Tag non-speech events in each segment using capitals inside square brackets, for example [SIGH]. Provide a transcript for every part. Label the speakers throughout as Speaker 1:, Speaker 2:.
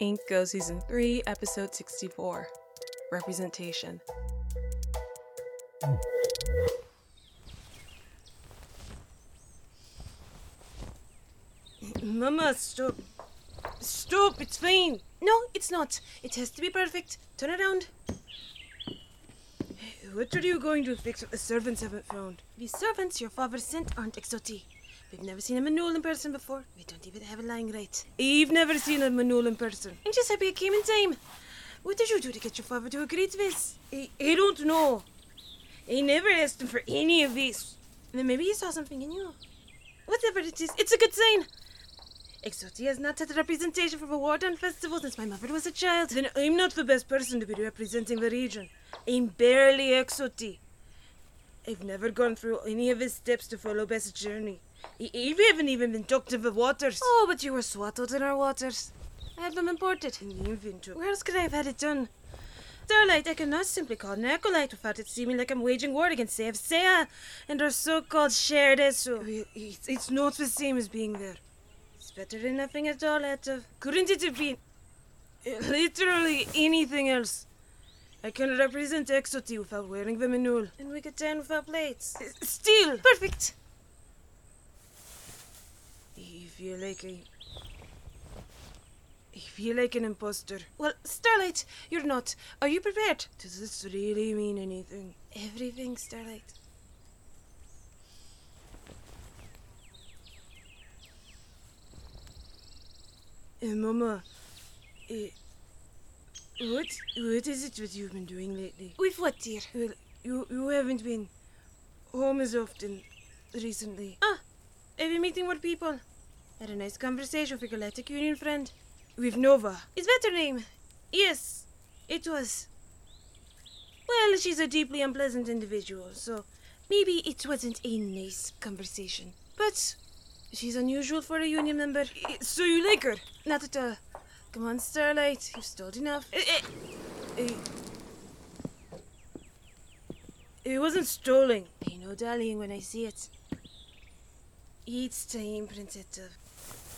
Speaker 1: Ink Go Season 3, Episode 64 Representation.
Speaker 2: Mama, stop. Stop, it's fine. No, it's not. It has to be perfect. Turn around. What are you going to fix what the servants haven't found? The servants your father sent aren't exotic. We've never seen a Manol in person before. We don't even have a line right. You've never seen a Manol in person. I'm just happy it came in time. What did you do to get your father to agree to this? I, I don't know. I never asked him for any of this. Then maybe he saw something in you. Whatever it is, it's a good sign. Exotia has not had a representation for the Warden Festival since my mother was a child. Then I'm not the best person to be representing the region. I'm barely Exoti. I've never gone through any of his steps to follow Best journey. I haven't even been docked to the waters. Oh, but you were swaddled in our waters. I had them imported. In the inventory. Where else could I have had it done? Starlight, I cannot simply call an acolyte without it seeming like I'm waging war against Sev and our so-called shared Esu. It's, it's not the same as being there. It's better than nothing at all, Hatov. Couldn't it have been uh, literally anything else? I can represent Exoti without wearing the manul, and we could tan without plates. Still, perfect. I feel like I. I feel like an imposter. Well, Starlight, you're not. Are you prepared? Does this really mean anything? Everything, Starlight. Uh, Mama, uh, what what is it that you've been doing lately? With what, dear? Well, you you haven't been home as often recently. Ah, I've been meeting more people. Had a nice conversation with a Galactic Union friend. With Nova. Is that her name? Yes, it was. Well, she's a deeply unpleasant individual, so maybe it wasn't a nice conversation. But she's unusual for a union member. So you like her? Not at all. Come on, Starlight. You've stalled enough. Eh, eh, It wasn't stalling. I know dallying when I see it. It's time, Princetta.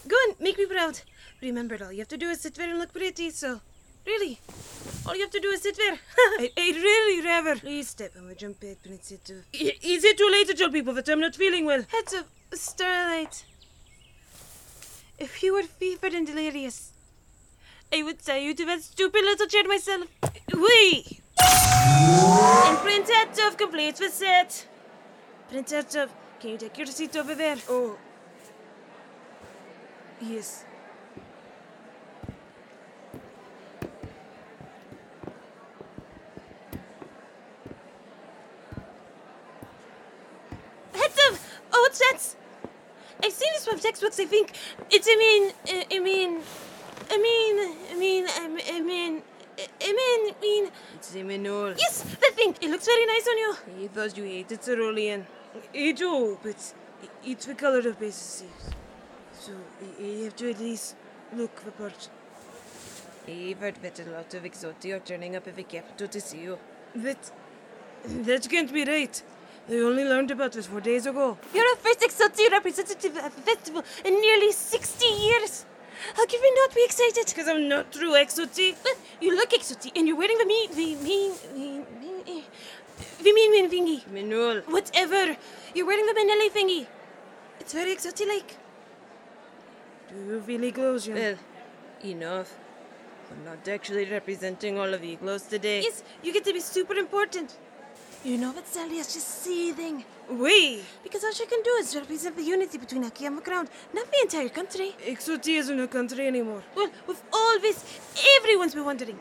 Speaker 2: Go on, make me proud. Remember, all you have to do is sit there and look pretty, so. Really, all you have to do is sit there. [LAUGHS] I, I'd really rather. Please step on my jump bed, Princetta. I- Is it too late to tell people that I'm not feeling well? Heads up, Starlight. If you were fevered and delirious, I would tie you to that stupid little chair myself. We! And Princetov completes the set. Princetov, can you take your seat over there? Oh. Yes. Heads! Oh? I've seen this from textbooks, I think. It's, I mean, I mean, I mean, I mean, I mean, I mean, I mean, It's a manol. Yes, that thing. It looks very nice on you. I thought you hated cerulean. I do, but it's the color of basic seeds. So you have to at least look the part. I've heard that a lot of exotic are turning up at the capital to see you. That, that can't be right. I only learned about this four days ago. You're the first exotic representative at the festival in nearly 60 years. How can we not be excited? Because I'm not true exotic. But you look exotic and you're wearing the mean, the mean, the mean, the mean, mean thingy. Minul. Whatever. You're wearing the Manelli thingy. It's very exotic like. Do you feel close, Well, enough. I'm not actually representing all of the clothes today. Yes, you get to be super important. You know that Sally is just seething. We? Because all she can do is represent the unity between Aki and the ground, not the entire country. Exoti isn't a country anymore. Well, with all this, everyone's been wondering.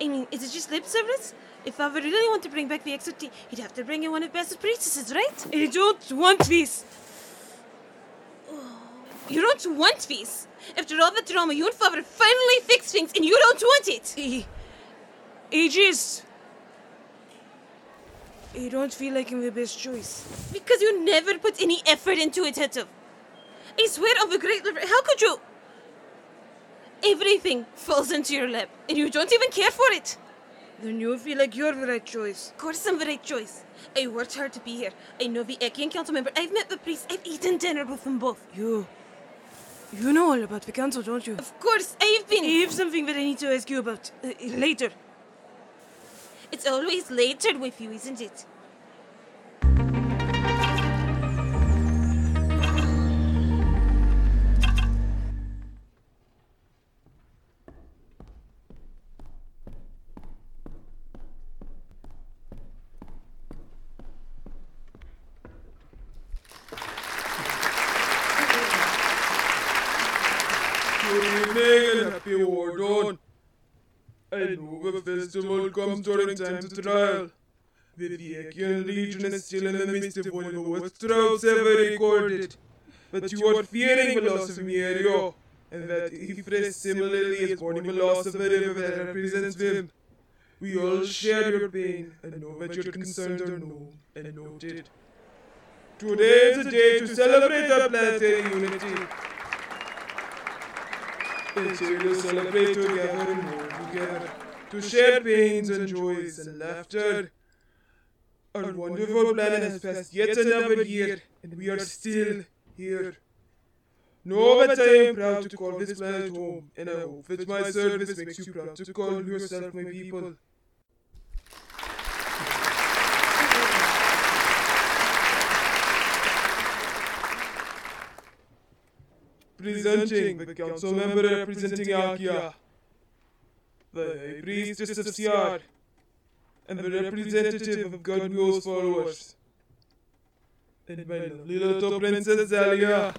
Speaker 2: I mean, is it just lip service? If I really want to bring back the Exoti, he'd have to bring in one of Best's priestesses, right? I don't want this. You don't want this? After all the drama, your father finally fixed things and you don't want it! He. He just. I don't feel like I'm the best choice. Because you never put any effort into it, Hatov. I swear on the Great River, how could you? Everything falls into your lap, and you don't even care for it. Then you feel like you're the right choice. Of course I'm the right choice. I worked hard to be here. I know the Ekian council member. I've met the priest. I've eaten dinner with them both. You You know all about council, don't you?
Speaker 3: Of course, I've been.
Speaker 2: I have something that I need to ask you about uh, later.
Speaker 3: It's always later with you, isn't it?
Speaker 4: I know the festival comes during times of trial. The Viekian Legion is still in the midst of one of the worst droughts ever recorded. But you are fearing the loss of Mierio, and that Ifres similarly is mourning the loss of the river that represents them. We all share your pain and know that your concerns are known and noted. Today is a day to celebrate our planetary unity. Here celebrate together and together, to share pains and joys and laughter. Our wonderful planet has passed yet another year, and we are still here. Know that I am proud to call this planet home, and I hope that my service makes you proud to call yourself my people. Presenting the council member representing Akia, the priestess of Siar, and the representative of Godmule's followers, and my lovely little princess Zalia.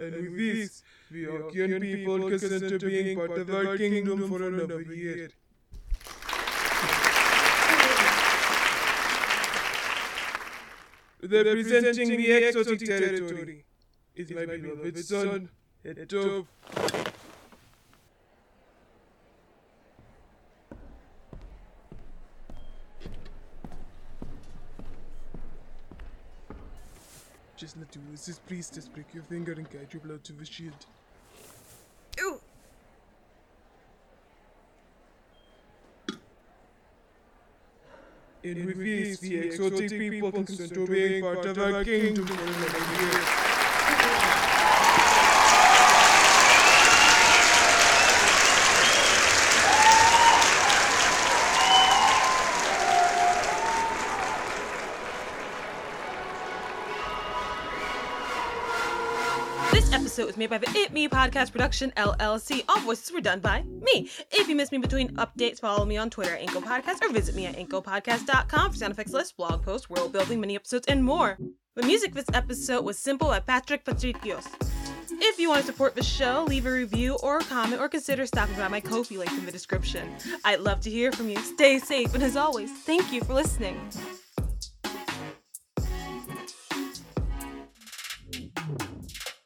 Speaker 4: And with this, the Okian people consent to being part of our kingdom for another year. Representing the exotic territory is my beloved son, Hatov. Just let you use this priestess break your finger and guide your blood to the shield.
Speaker 2: Ooh.
Speaker 4: And with this, the exotic people consent to being part of our kingdom for another year.
Speaker 2: This episode was made by the It Me Podcast Production LLC. All voices were done by me. If you miss me between updates, follow me on Twitter at Inko Podcast or visit me at InkoPodcast.com for sound effects lists, blog posts, world building, mini episodes, and more. The music for this episode was Simple by Patrick Patrikios. If you want to support the show, leave a review or a comment or consider stopping by my Ko-fi link in the description. I'd love to hear from you. Stay safe, and as always, thank you for listening.